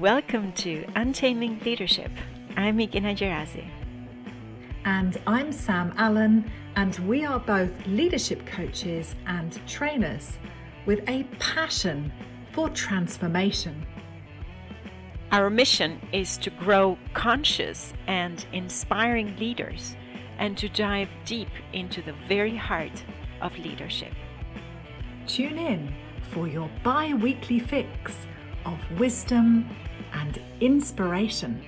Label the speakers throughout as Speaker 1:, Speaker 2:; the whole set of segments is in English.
Speaker 1: Welcome to Untaming Leadership. I'm Igina Gerazi.
Speaker 2: And I'm Sam Allen, and we are both leadership coaches and trainers with a passion for transformation.
Speaker 1: Our mission is to grow conscious and inspiring leaders and to dive deep into the very heart of leadership.
Speaker 2: Tune in for your bi weekly fix of wisdom and inspiration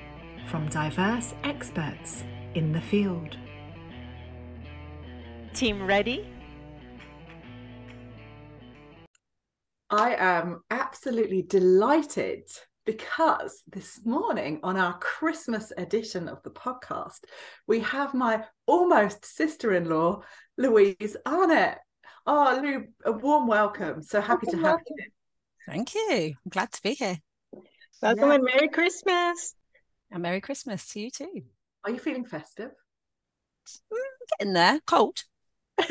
Speaker 2: from diverse experts in the field.
Speaker 1: Team ready?
Speaker 3: I am absolutely delighted because this morning on our Christmas edition of the podcast, we have my almost sister in law, Louise Arnett. Oh, Lou, a warm welcome. So happy to have you.
Speaker 4: Thank you. I'm glad to be here.
Speaker 5: Welcome yeah. and Merry Christmas.
Speaker 4: And Merry Christmas to you too.
Speaker 3: Are you feeling festive?
Speaker 4: Mm, getting there. Cold.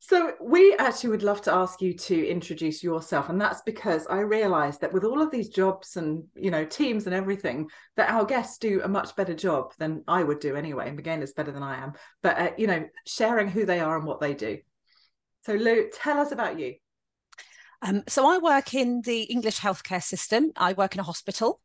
Speaker 3: so we actually would love to ask you to introduce yourself and that's because i realized that with all of these jobs and you know teams and everything that our guests do a much better job than i would do anyway and again it's better than i am but uh, you know sharing who they are and what they do so lou tell us about you
Speaker 4: um, so I work in the English healthcare system. I work in a hospital.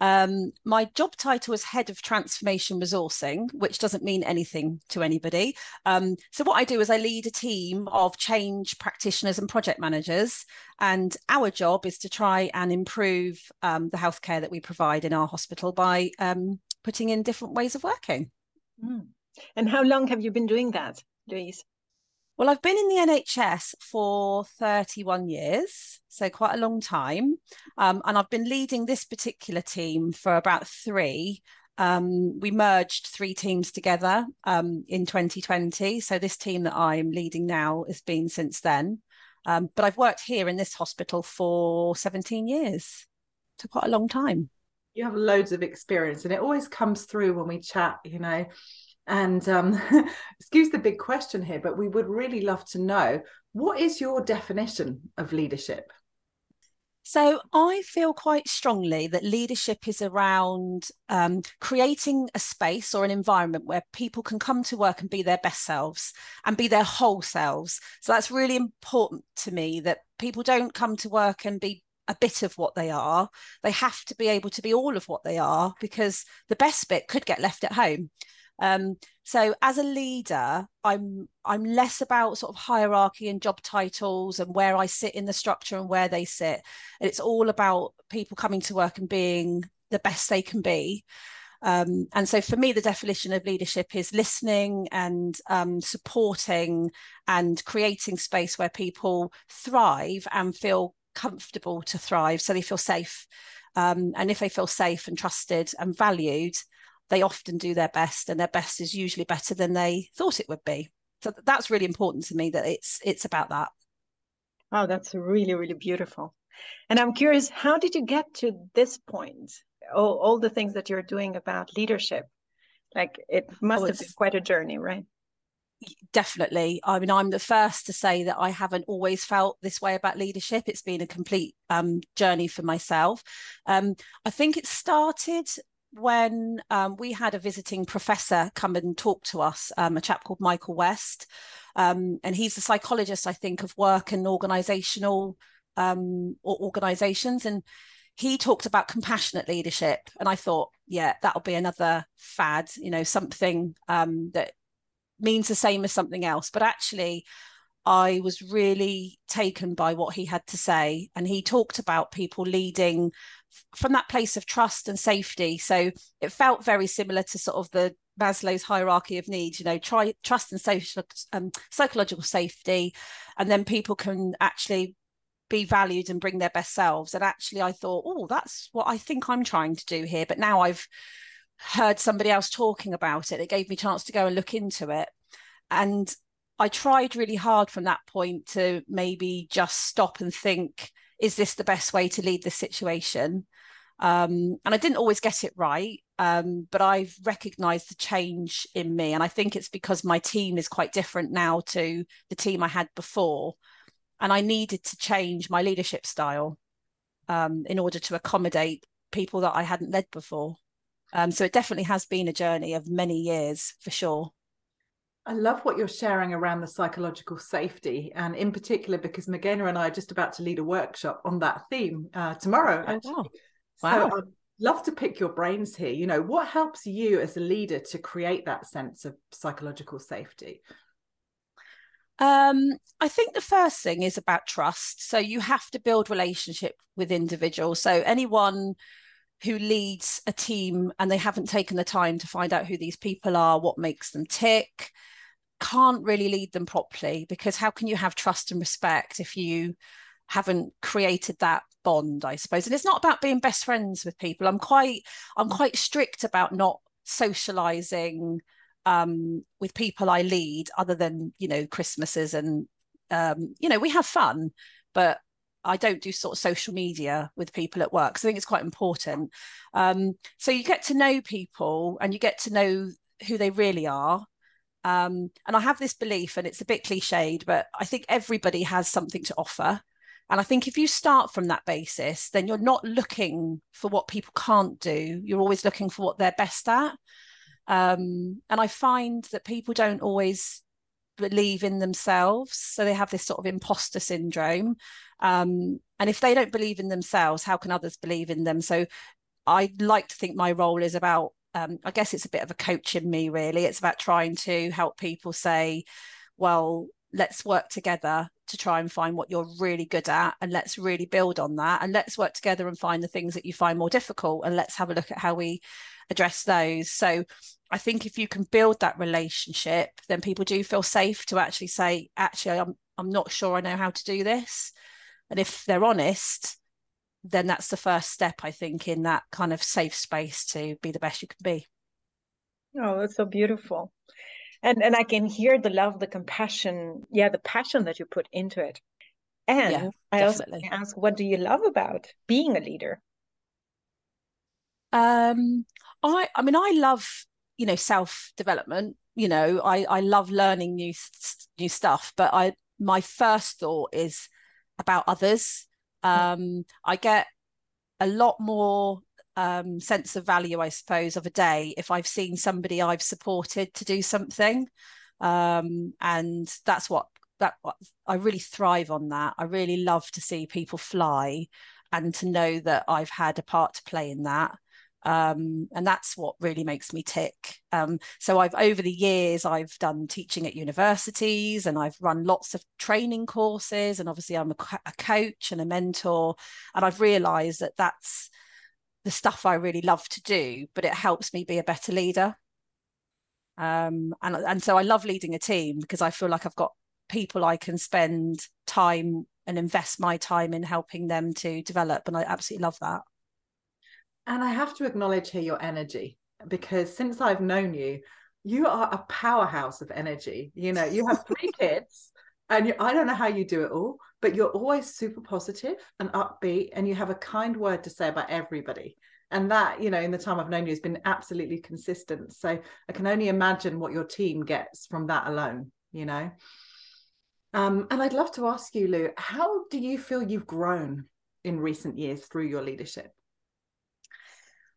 Speaker 4: Um, my job title is head of transformation resourcing, which doesn't mean anything to anybody. Um, so what I do is I lead a team of change practitioners and project managers, and our job is to try and improve um, the healthcare that we provide in our hospital by um, putting in different ways of working.
Speaker 5: Mm. And how long have you been doing that, Louise?
Speaker 4: Well, I've been in the NHS for 31 years, so quite a long time. Um, and I've been leading this particular team for about three. Um, we merged three teams together um, in 2020. So this team that I'm leading now has been since then. Um, but I've worked here in this hospital for 17 years, so quite a long time.
Speaker 3: You have loads of experience, and it always comes through when we chat, you know and um, excuse the big question here, but we would really love to know what is your definition of leadership?
Speaker 4: So I feel quite strongly that leadership is around um, creating a space or an environment where people can come to work and be their best selves and be their whole selves. So that's really important to me that people don't come to work and be a bit of what they are. They have to be able to be all of what they are because the best bit could get left at home. Um, so as a leader, I'm I'm less about sort of hierarchy and job titles and where I sit in the structure and where they sit. And it's all about people coming to work and being the best they can be. Um, and so for me, the definition of leadership is listening and um, supporting and creating space where people thrive and feel comfortable to thrive. So they feel safe. Um, and if they feel safe and trusted and valued, they often do their best and their best is usually better than they thought it would be. So that's really important to me that it's it's about that.
Speaker 5: Oh that's really really beautiful. And i'm curious how did you get to this point? All, all the things that you're doing about leadership like it must oh, have been quite a journey right?
Speaker 4: Definitely. I mean i'm the first to say that i haven't always felt this way about leadership. It's been a complete um, journey for myself. Um, i think it started when um, we had a visiting professor come and talk to us, um, a chap called Michael West. Um, and he's a psychologist, I think, of work and organizational um, or organizations. And he talked about compassionate leadership. And I thought, yeah, that'll be another fad, you know, something um, that means the same as something else. But actually, I was really taken by what he had to say. And he talked about people leading from that place of trust and safety. So it felt very similar to sort of the Maslow's hierarchy of needs, you know, try trust and social um, psychological safety, and then people can actually be valued and bring their best selves. And actually, I thought, oh, that's what I think I'm trying to do here. But now I've heard somebody else talking about it. It gave me a chance to go and look into it. And I tried really hard from that point to maybe just stop and think is this the best way to lead this situation? Um, and I didn't always get it right, um, but I've recognized the change in me. And I think it's because my team is quite different now to the team I had before. And I needed to change my leadership style. um, in order to accommodate people that I hadn't led before. Um, so it definitely has been a journey of many years for sure.
Speaker 3: I love what you're sharing around the psychological safety, and in particular because Magena and I are just about to lead a workshop on that theme uh, tomorrow.
Speaker 4: Oh, wow.
Speaker 3: wow. So I'd love to pick your brains here. You know, what helps you as a leader to create that sense of psychological safety?
Speaker 4: Um, I think the first thing is about trust. So you have to build relationship with individuals. So anyone who leads a team and they haven't taken the time to find out who these people are, what makes them tick, can't really lead them properly because how can you have trust and respect if you haven't created that bond i suppose and it's not about being best friends with people i'm quite i'm quite strict about not socializing um, with people i lead other than you know christmases and um, you know we have fun but I don't do sort of social media with people at work. So I think it's quite important. Um, so you get to know people and you get to know who they really are. Um, and I have this belief, and it's a bit cliched, but I think everybody has something to offer. And I think if you start from that basis, then you're not looking for what people can't do. You're always looking for what they're best at. Um, and I find that people don't always believe in themselves. So they have this sort of imposter syndrome. Um, and if they don't believe in themselves, how can others believe in them? So I like to think my role is about, um, I guess it's a bit of a coach in me, really. It's about trying to help people say, well, let's work together to try and find what you're really good at and let's really build on that and let's work together and find the things that you find more difficult and let's have a look at how we address those so i think if you can build that relationship then people do feel safe to actually say actually i'm i'm not sure i know how to do this and if they're honest then that's the first step i think in that kind of safe space to be the best you can be
Speaker 5: oh that's so beautiful and and i can hear the love the compassion yeah the passion that you put into it and yeah, i definitely. also ask what do you love about being a leader
Speaker 4: um i i mean i love you know self development you know i i love learning new new stuff but i my first thought is about others. Um i get a lot more um, sense of value, I suppose, of a day if I've seen somebody I've supported to do something. Um, and that's what that I really thrive on that. I really love to see people fly and to know that I've had a part to play in that. Um, and that's what really makes me tick. Um, so I've over the years I've done teaching at universities and I've run lots of training courses and obviously I'm a, a coach and a mentor and I've realised that that's the stuff I really love to do, but it helps me be a better leader. Um, and and so I love leading a team because I feel like I've got people I can spend time and invest my time in helping them to develop, and I absolutely love that.
Speaker 3: And I have to acknowledge here your energy because since I've known you, you are a powerhouse of energy. You know, you have three kids, and you, I don't know how you do it all, but you're always super positive and upbeat and you have a kind word to say about everybody. And that you know in the time i've known you has been absolutely consistent. So i can only imagine what your team gets from that alone you know? Um, and i'd love to ask you lou how do you feel you've grown in recent years through your leadership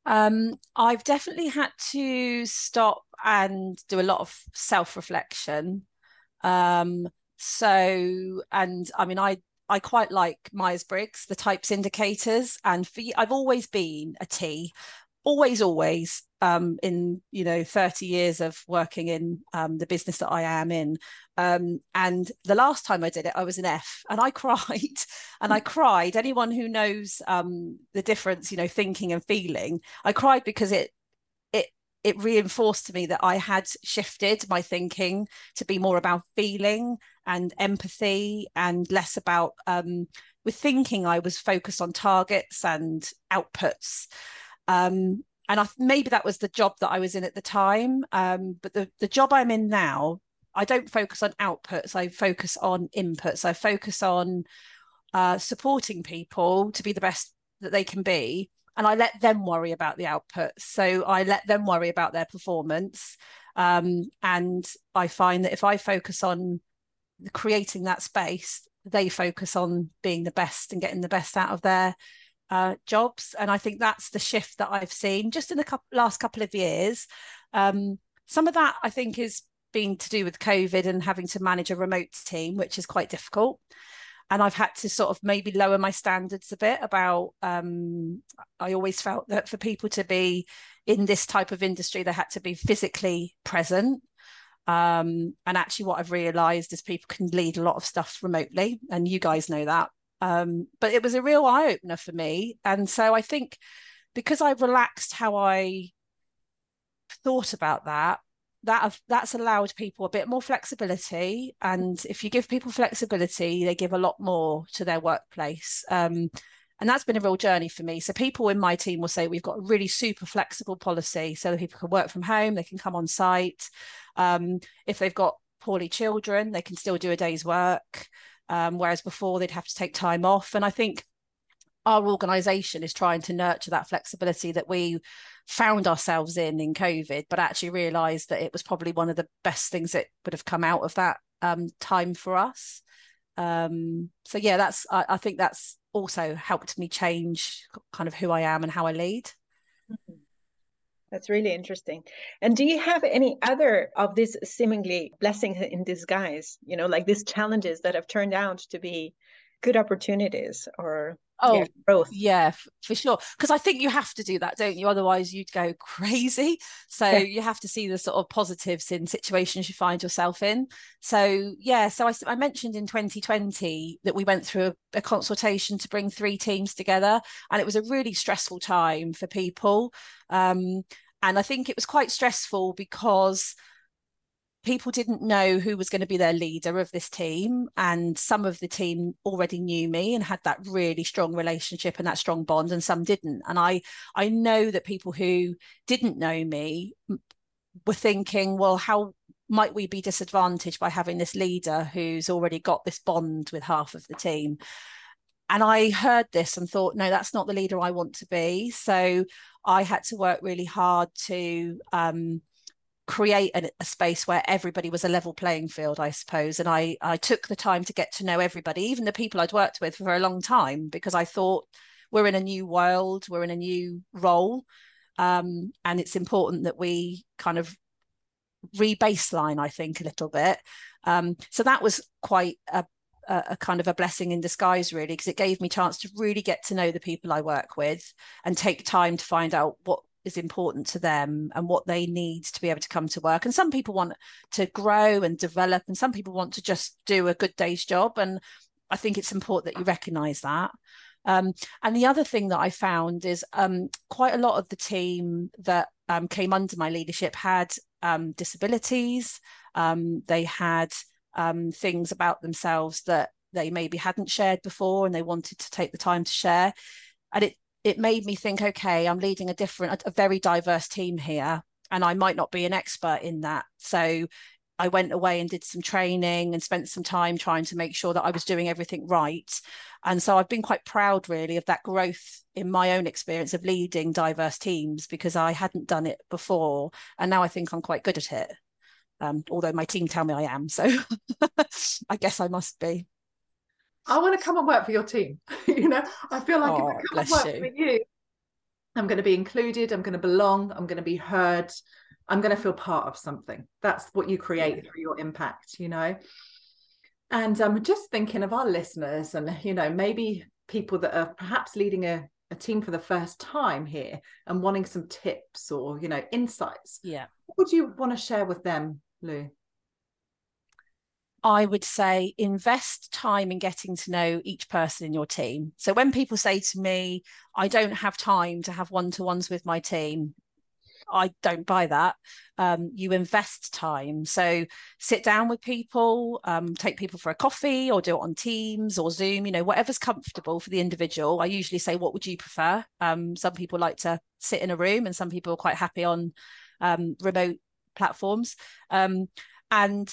Speaker 4: um, I've definitely had to stop and do a lot of self reflection. Um, so, and I mean, I I quite like Myers Briggs, the types indicators, and for I've always been a T, always, always. Um, in you know 30 years of working in um, the business that I am in, um, and the last time I did it, I was an F, and I cried, and I cried. Anyone who knows um, the difference, you know, thinking and feeling, I cried because it it it reinforced to me that I had shifted my thinking to be more about feeling and empathy and less about um, with thinking I was focused on targets and outputs. Um, and I, maybe that was the job that I was in at the time. Um, but the, the job I'm in now, I don't focus on outputs. I focus on inputs. I focus on uh, supporting people to be the best that they can be and I let them worry about the output. So I let them worry about their performance. Um, and I find that if I focus on creating that space, they focus on being the best and getting the best out of their uh, jobs. And I think that's the shift that I've seen just in the couple, last couple of years. Um, some of that I think is being to do with COVID and having to manage a remote team, which is quite difficult. And I've had to sort of maybe lower my standards a bit about. Um, I always felt that for people to be in this type of industry, they had to be physically present. Um, and actually, what I've realised is people can lead a lot of stuff remotely, and you guys know that. Um, but it was a real eye opener for me, and so I think because I relaxed how I thought about that, that that's allowed people a bit more flexibility and if you give people flexibility they give a lot more to their workplace. Um, and that's been a real journey for me. So people in my team will say we've got a really super flexible policy so that people can work from home they can come on site. Um, if they've got poorly children they can still do a day's work. Um, whereas before they'd have to take time off. And i think our organization is trying to nurture that flexibility that we found ourselves in in COVID, but actually realised that it was probably one of the best things that would have come out of that um, time for us. Um, so yeah, that's I, I, think that's also helped me change kind of who I am and how I lead.
Speaker 5: Mm-hmm. That's really interesting. And do you have any other of these seemingly blessings in disguise? You know, like these challenges that have turned out to be good opportunities or
Speaker 4: Oh, yeah, both. Yeah, for sure. Because I think you have to do that, don't you? Otherwise, you'd go crazy. So yeah. you have to see the sort of positives in situations you find yourself in. So yeah, so I, I mentioned in 2020 that we went through a, a consultation to bring three teams together, and it was a really stressful time for people. Um, and I think it was quite stressful because people didn't know who was going to be their leader of this team and some of the team already knew me and had that really strong relationship and that strong bond and some didn't and i i know that people who didn't know me were thinking well how might we be disadvantaged by having this leader who's already got this bond with half of the team and I heard this and thought, no, that's not the leader I want to be. So I had to work really hard to um, create a, a, space where everybody was a level playing field, I suppose. And I I took the time to get to know everybody, even the people I'd worked with for a long time, because I thought we're in a new world, we're in a new role, um, and it's important that we kind of re-baseline, I think, a little bit. Um, so that was quite a, a, kind of a blessing in disguise, really, because it gave me a chance to really get to know the people I work with and take time to find out what is important to them and what they need to be able to come to work. And some people want to grow and develop, and some people want to just do a good day's job. And I think it's important that you recognize that. Um, and the other thing that I found is um, quite a lot of the team that um, came under my leadership had um, disabilities. Um, they had um, things about themselves that they maybe hadn't shared before and they wanted to take the time to share. And it it made me think, okay, I'm leading a different, a, very diverse team here, and I might not be an expert in that. So I went away and did some training and spent some time trying to make sure that I was doing everything right. And so I've been quite proud, really, of that growth in my own experience of leading diverse teams because I hadn't done it before. And now I think I'm quite good at it. Um, although my team tell me I am. So I guess I must be.
Speaker 3: I want to come and work for your team. you know, I feel like oh, if I oh, come and work you. for you, I'm going to be included. I'm going to belong. I'm going to be heard. I'm going to feel part of something. That's what you create yeah. through your impact, you know. And I'm just thinking of our listeners and, you know, maybe people that are perhaps leading a, a team for the first time here and wanting some tips or, you know, insights.
Speaker 4: Yeah.
Speaker 3: What would you want to share with them, Lou?
Speaker 4: I would say invest time in getting to know each person in your team. So when people say to me, I don't have time to have one to ones with my team, I don't buy that. Um, you invest time. So sit down with people, um, take people for a coffee or do it on Teams or Zoom, you know, whatever's comfortable for the individual. I usually say, what would you prefer? Um, some people like to sit in a room and some people are quite happy on um, remote platforms. Um, and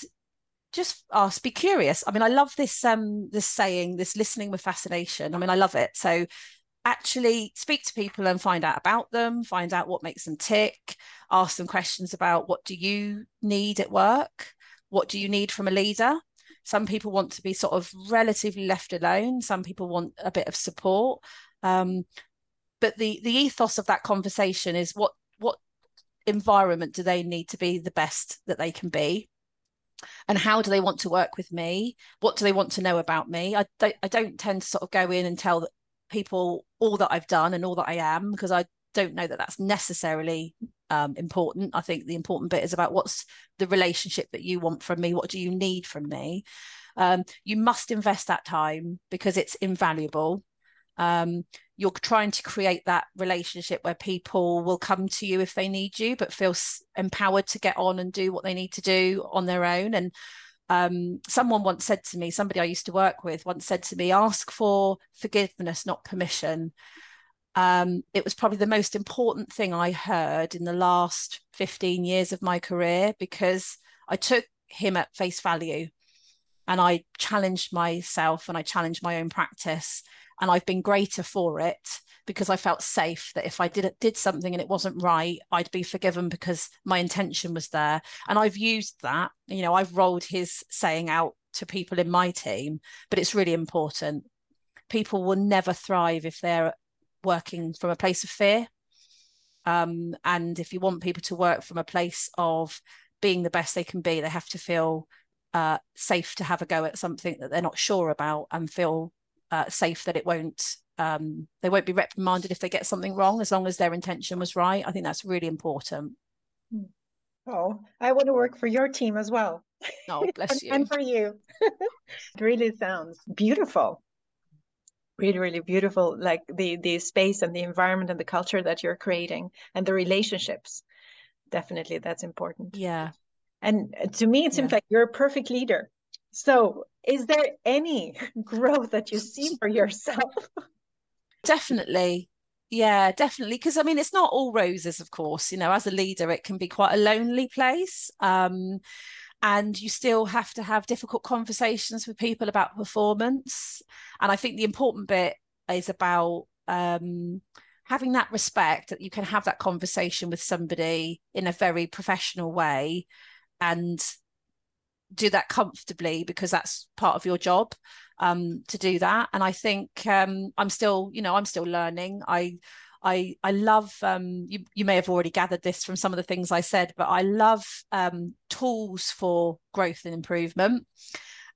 Speaker 4: just ask be curious. I mean i love this um this saying this listening with fascination. I mean i love it. So actually speak to people and find out about them find out what makes them tick ask them questions about what do you need at work? What do you need from a leader? Some people want to be sort of relatively left alone. Some people want a bit of support. Um, but the the ethos of that conversation is what what environment do they need to be the best that they can be and how do they want to work with me? What do they want to know about me? I don't i don't tend to sort of go in and tell people all that i've done and all that i am because i don't know that that's necessarily um, important. I think the important bit is about what's the relationship that you want from me. What do you need from me? Um, you must invest that time because it's invaluable. Um, you're trying to create that relationship where people will come to you if they need you but feel empowered to get on and do what they need to do on their own. And um, someone once said to me somebody i used to work with once said to me ask for forgiveness not permission. Um, it was probably the most important thing i heard in the last 15 years of my career because i took him at face value and i challenged myself and i challenged my own practice and I've been greater for it because I felt safe that if I did did something and it wasn't right, I'd be forgiven because my intention was there. And I've used that, you know, I've rolled his saying out to people in my team, but it's really important. People will never thrive if they're working from a place of fear. Um, and if you want people to work from a place of being the best they can be, they have to feel uh, safe to have a go at something that they're not sure about and feel uh, safe that it won't um, they won't be reprimanded if they get something wrong as long as their intention was right. I think that's really important.
Speaker 5: Hmm. oh i want to work for your team as well.
Speaker 4: Oh bless you.
Speaker 5: and for you. It really sounds beautiful. Really really beautiful like the the space and the environment and the culture that you're creating and the relationships. Definitely that's important.
Speaker 4: Yeah.
Speaker 5: And to me it seems yeah. like you're a perfect leader so, is there any growth that you see for yourself?
Speaker 4: Definitely. Yeah, definitely. Because I mean, it's not all roses, of course. You know, as a leader, it can be quite a lonely place. Um, and you still have to have difficult conversations with people about performance. And I think the important bit is about um, having that respect that you can have that conversation with somebody in a very professional way and do that comfortably because that's part of your job um, to do that. And I think um, I'm still, you know, I'm still learning. I I I love um, you you may have already gathered this from some of the things I said, but I love um, tools for growth and improvement.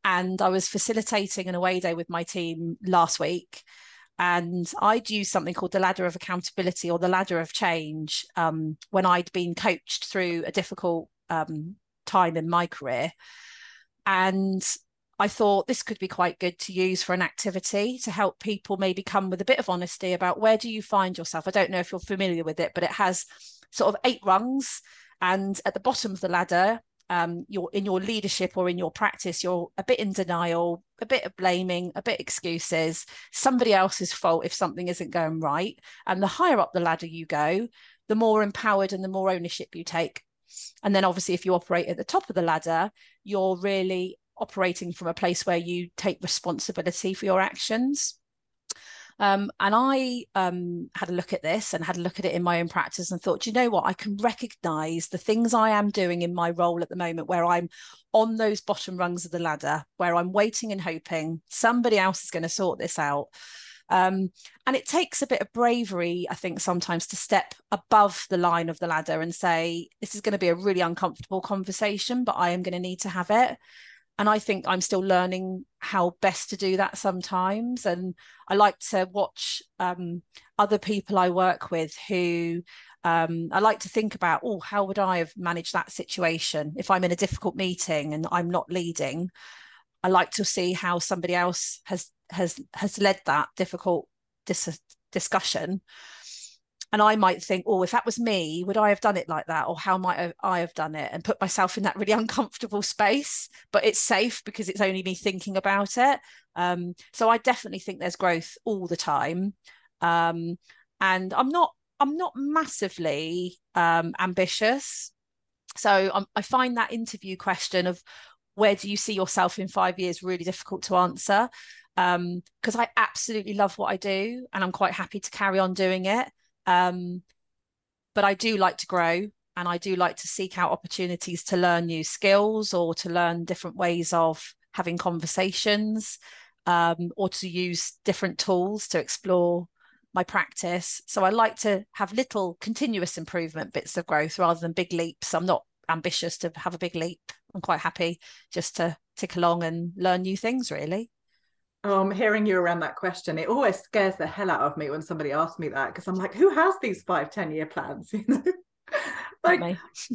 Speaker 4: And I was facilitating an away day with my team last week. And I'd use something called the ladder of accountability or the ladder of change um, when I'd been coached through a difficult um, time in my career. And I thought this could be quite good to use for an activity to help people maybe come with a bit of honesty about where do you find yourself. I don't know if you're familiar with it, but it has sort of eight rungs. And at the bottom of the ladder, um, you're in your leadership or in your practice, you're a bit in denial, a bit of blaming, a bit excuses, somebody else's fault if something isn't going right. And the higher up the ladder you go, the more empowered and the more ownership you take. And then obviously, if you operate at the top of the ladder, you're really operating from a place where you take responsibility for your actions. Um, and I um, had a look at this and had a look at it in my own practice and thought, you know what, I can recognize the things I am doing in my role at the moment where I'm on those bottom rungs of the ladder, where I'm waiting and hoping somebody else is going to sort this out. Um, and it takes a bit of bravery, I think, sometimes to step above the line of the ladder and say, this is going to be a really uncomfortable conversation, but I am going to need to have it. And I think I'm still learning how best to do that sometimes. And I like to watch um, other people I work with who um, I like to think about, oh, how would I have managed that situation if I'm in a difficult meeting and I'm not leading? I like to see how somebody else has has has led that difficult dis- discussion. And i might think oh if that was me would i have done it like that? Or how might i have done it? and put myself in that really uncomfortable space. But it's safe because it's only me thinking about it. Um, so i definitely think there's growth all the time. Um, and i'm not i'm not massively um, ambitious. So i find that interview question of where do you see yourself in five years really difficult to answer um because I absolutely love what I do and I'm quite happy to carry on doing it um but I do like to grow and I do like to seek out opportunities to learn new skills or to learn different ways of having conversations um or to use different tools to explore my practice. So I like to have little continuous improvement bits of growth rather than big leaps. I'm not ambitious to have a big leap. I'm quite happy just to tick along and learn new things, really.
Speaker 3: Um, hearing you around that question, it always scares the hell out of me when somebody asks me that because I'm like, who has these five, 10 year plans? You know? like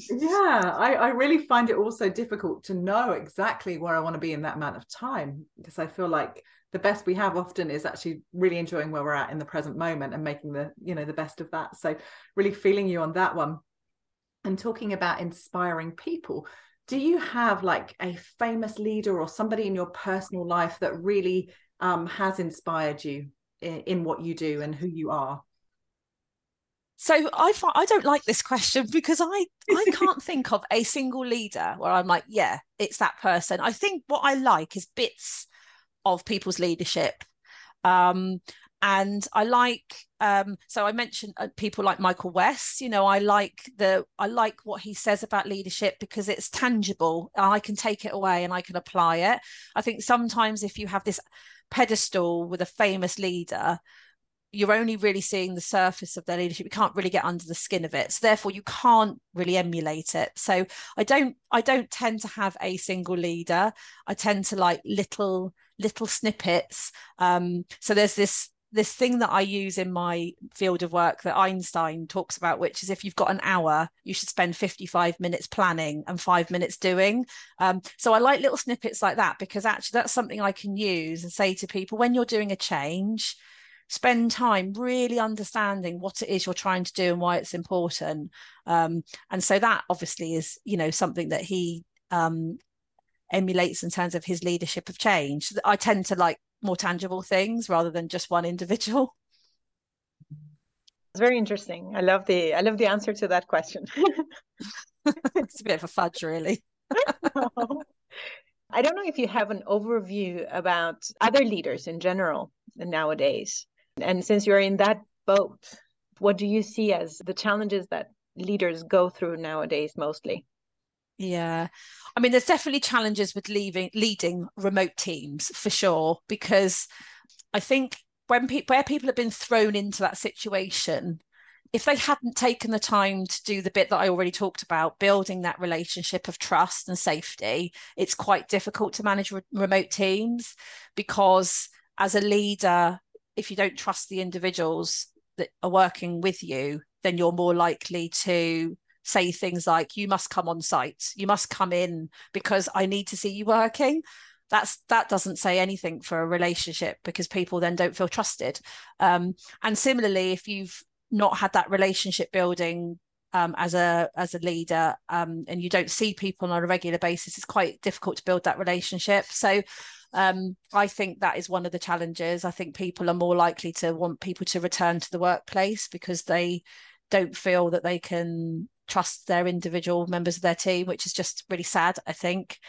Speaker 3: yeah I, I really find it also difficult to know exactly where i want to be in that amount of time because i feel like the best we have often is actually really enjoying where we're at in the present moment and making the you know the best of that so really feeling you on that one and talking about inspiring people do you have like a famous leader or somebody in your personal life that really um, has inspired you in, in what you do and who you are
Speaker 4: so I I don't like this question because I I can't think of a single leader where I'm like, yeah, it's that person. I think what I like is bits of people's leadership. Um, and I like um, so I mentioned uh, people like Michael West. You know, I like the I like what he says about leadership because it's tangible. I can take it away and I can apply it. I think sometimes if you have this pedestal with a famous leader, you're only really seeing the surface of their leadership you can't really get under the skin of it so therefore you can't really emulate it so i don't i don't tend to have a single leader i tend to like little little snippets um, so there's this this thing that I use in my field of work that Einstein talks about, which is if you've got an hour, you should spend 55 minutes planning and five minutes doing. Um, so I like little snippets like that because actually that's something I can use and say to people when you're doing a change, spend time really understanding what it is you're trying to do and why it's important um, and so that obviously is you know something that he um, emulates in terms of his leadership of change i tend to like more tangible things rather than just one individual
Speaker 5: it's very interesting i love the i love the answer to that question
Speaker 4: it's a bit of a fudge really
Speaker 5: I don't know if you have an overview about other leaders in general nowadays. And since you're in that boat, what do you see as the challenges that leaders go through nowadays mostly?
Speaker 4: Yeah. I mean, there's definitely challenges with leaving leading remote teams for sure, because I think when people where people have been thrown into that situation, if they hadn't taken the time to do the bit that I already talked about, building that relationship of trust and safety, it's quite difficult to manage re- remote teams because as a leader, if you don't trust the individuals that are working with you, then you're more likely to say things like, you must come on site, you must come in because I need to see you working. That's that doesn't say anything for a relationship because people then don't feel trusted. Um, and similarly, if you've not had that relationship building um, as a as a leader um, and you don't see people on a regular basis, it's quite difficult to build that relationship. So um, I think that is one of the challenges. I think people are more likely to want people to return to the workplace because they don't feel that they can trust their individual members of their team, which is just really sad, I think.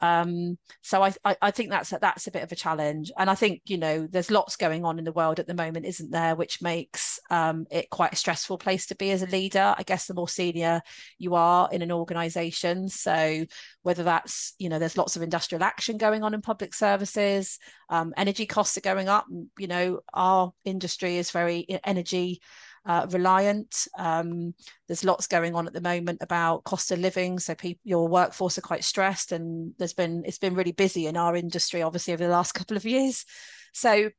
Speaker 4: Um, so I, I, I think that's a, that's a bit of a challenge, and I think you know there's lots going on in the world at the moment, isn't there, which makes um, it quite a stressful place to be as a leader. I guess the more senior you are in an organisation, so whether that's you know there's lots of industrial action going on in public services, um, energy costs are going up. You know our industry is very energy uh, reliant. Um, there's lots going on at the moment about cost of living, so people, your workforce are quite stressed, and there's been it's been really busy in our industry, obviously over the last couple of years. So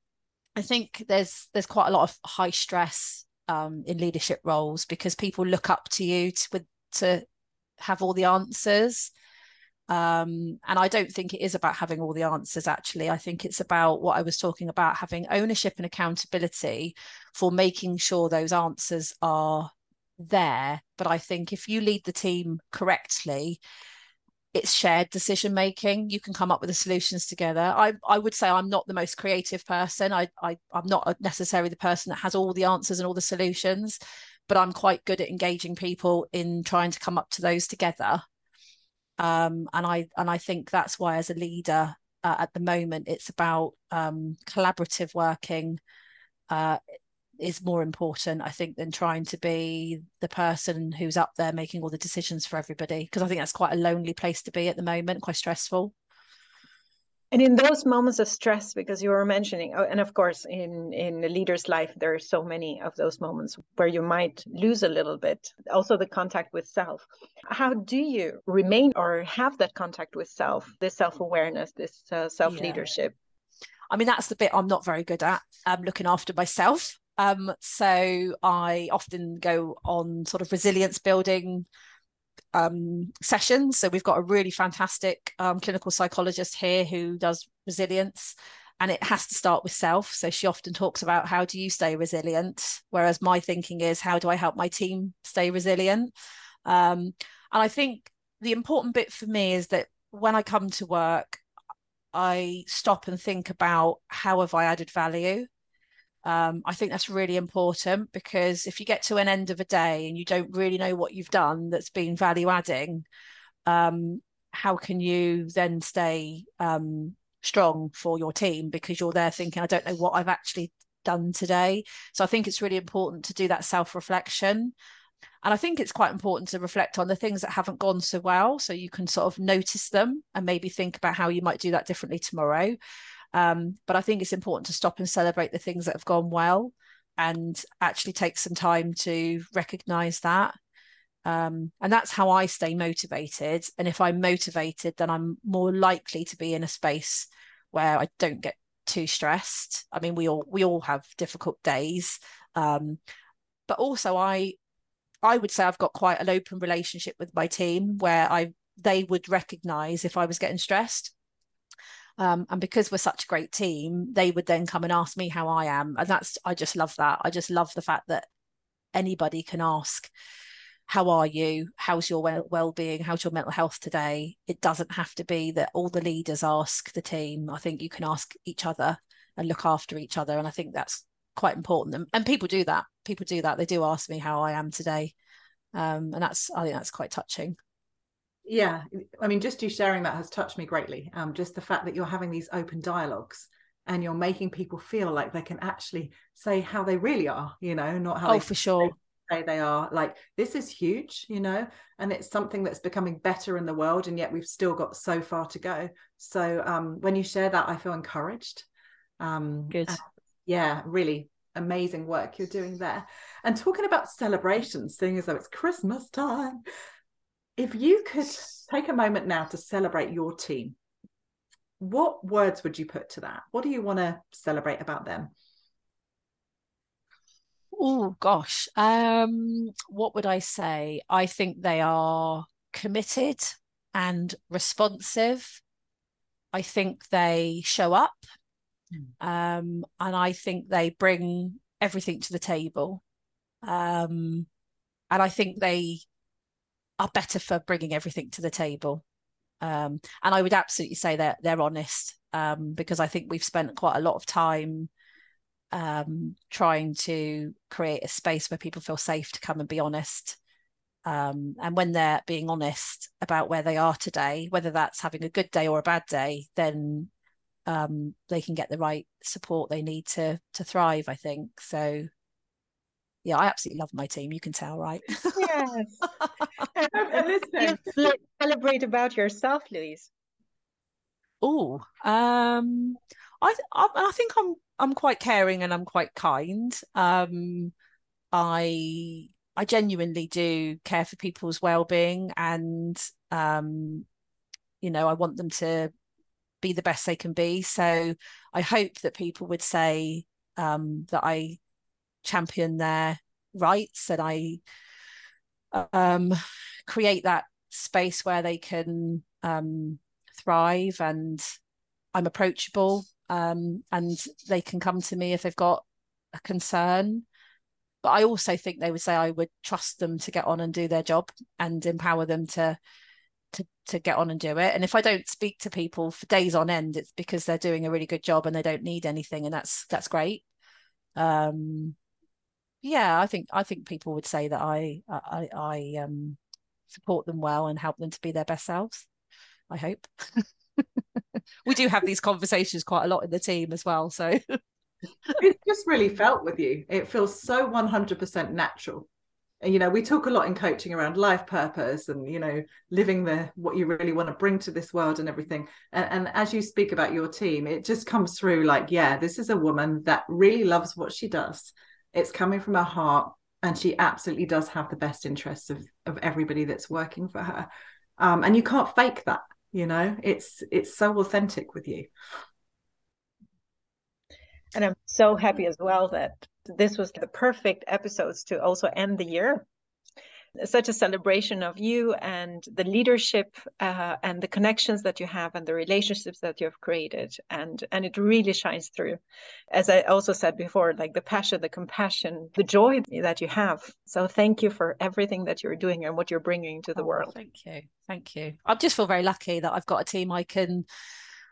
Speaker 4: I think there's there's quite a lot of high stress um, in leadership roles because people look up to you to to have all the answers um, and I don't think it is about having all the answers, actually. I think it's about what I was talking about having ownership and accountability for making sure those answers are there. But I think if you lead the team correctly, it's shared decision making. You can come up with the solutions together. I, I would say I'm not the most creative person. I, I I'm not necessarily the person that has all the answers and all the solutions, but I'm quite good at engaging people in trying to come up to those together um, and I and I think that's why as a leader uh, at the moment it's about um, collaborative working uh, is more important I think than trying to be the person who's up there making all the decisions for everybody because I think that's quite a lonely place to be at the moment quite stressful
Speaker 5: and in those moments of stress because you were mentioning oh, and of course in in a leader's life there are so many of those moments where you might lose a little bit. Also the contact with self. How do you remain or have that contact with self this self-awareness this uh, self-leadership? Yeah.
Speaker 4: i mean that's the bit i'm not very good at um, looking after myself. Um, so i often go on sort of resilience building um, sessions. So we've got a really fantastic um, clinical psychologist here who does resilience, and it has to start with self. So she often talks about how do you stay resilient, whereas my thinking is how do I help my team stay resilient. Um, and I think the important bit for me is that when I come to work, I stop and think about how have I added value um, I think that's really important because if you get to an end of a day and you don't really know what you've done that's been value adding, um, how can you then stay um, strong for your team because you're there thinking, I don't know what I've actually done today. So I think it's really important to do that self reflection. And I think it's quite important to reflect on the things that haven't gone so well so you can sort of notice them and maybe think about how you might do that differently tomorrow. Um, but I think it's important to stop and celebrate the things that have gone well and actually take some time to recognize that. Um, and that's how I stay motivated. And if I'm motivated, then I'm more likely to be in a space where I don't get too stressed. I mean, we all we all have difficult days, um, but also I I would say I've got quite an open relationship with my team where I they would recognize if I was getting stressed um, and because we're such a great team, they would then come and ask me how I am. And that's, I just love that. I just love the fact that anybody can ask, how are you? How's your well being? How's your mental health today? It doesn't have to be that all the leaders ask the team. I think you can ask each other and look after each other. And I think that's quite important. And, and people do that. People do that. They do ask me how I am today. Um, and that's, I think that's quite touching
Speaker 3: yeah i mean just you sharing that has touched me greatly um just the fact that you're having these open dialogues and you're making people feel like they can actually say how they really are you know not how
Speaker 4: oh for sure.
Speaker 3: say they are. Like this is huge you know and it's something that's becoming better in the world and yet we've still got so far to go. So um when you share that i feel encouraged. Um
Speaker 4: good.
Speaker 3: yeah really amazing work you're doing there. And talking about celebrations seeing as though it's christmas time if you could take a moment now to celebrate your team, what words would you put to that? What do you want to celebrate about them?
Speaker 4: Oh gosh, um, what would I say? I think they are committed and responsive. I think they show up, mm. um, and I think they bring everything to the table. Um, and I think they are better for bringing everything to the table. Um, and I would absolutely say that they're honest um, because I think we've spent quite a lot of time um, trying to create a space where people feel safe to come and be honest. Um, and when they're being honest about where they are today, whether that's having a good day or a bad day, then um, they can get the right support they need to to thrive. I think so yeah, I absolutely love my team. You can tell, right?
Speaker 5: Yes. you celebrate about yourself, Louise.
Speaker 4: Oh, um, I, I, I think I'm I'm quite caring and I'm quite kind. Um, I I genuinely do care for people's well-being and um, you know, I want them to be the best they can be. So I hope that people would say um, that I champion their rights and I um, create that space where they can um, thrive and I'm approachable um, and they can come to me if they've got a concern. But I also think they would say I would trust them to get on and do their job and empower them to to to get on and do it. And if I don't speak to people for days on end, it's because they're doing a really good job and they don't need anything, and that's that's great. Um, yeah, I think I think people would say that I I, I um, support them well and help them to be their best selves. I hope. we do have these conversations quite a lot in the team as well. So
Speaker 3: it just really felt with you. It feels so 100% natural. you know we talk a lot in coaching around life purpose and you know living the what you really want to bring to this world and everything and, and, as you speak about your team it just comes through like yeah this is a woman that really loves what she does it's coming from her heart and she absolutely does have the best interests of of everybody that's working for her. Um, and you can't fake that you know? It's it's so authentic with you.
Speaker 5: And i'm so happy as well that this was the perfect episodes to also end the year such a celebration of you and the leadership uh, and the connections that you have and the relationships that you have created. And and it really shines through. As i also said before like the passion the compassion the joy that you have. So thank you for everything that you're doing and what you're bringing to the oh, world.
Speaker 4: thank you. Thank you. I just feel very lucky that i've got a team i can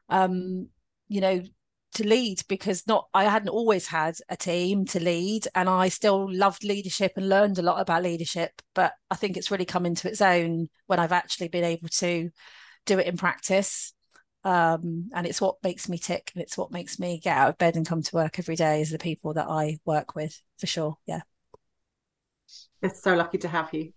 Speaker 4: um you know to lead because not I hadn't always had a team to lead and I still loved leadership and learned a lot about leadership but I think it's really come into its own when I've actually been able to do it in practice. Um, and it's what makes me tick and it's what makes me get out of bed and come to work every day is the people that I work with for sure. Yeah.
Speaker 3: It's so lucky to have you.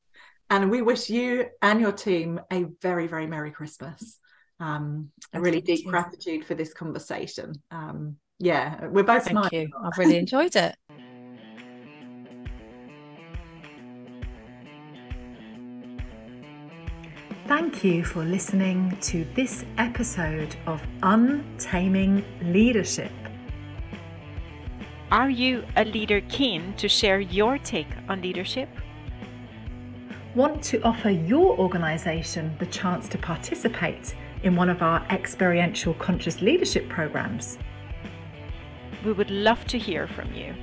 Speaker 3: And we wish you and your team a very very merry christmas um, a really deep you. gratitude for this conversation. Um, yeah, we're both
Speaker 4: Thank smiling. you. I've really enjoyed it.
Speaker 2: Thank you for listening to this episode of Untaming Leadership.
Speaker 1: Are you a leader keen to share your take on leadership?
Speaker 2: Want to offer your organisation the chance to participate in one of our experiential conscious leadership programs?
Speaker 1: We would love to hear from you.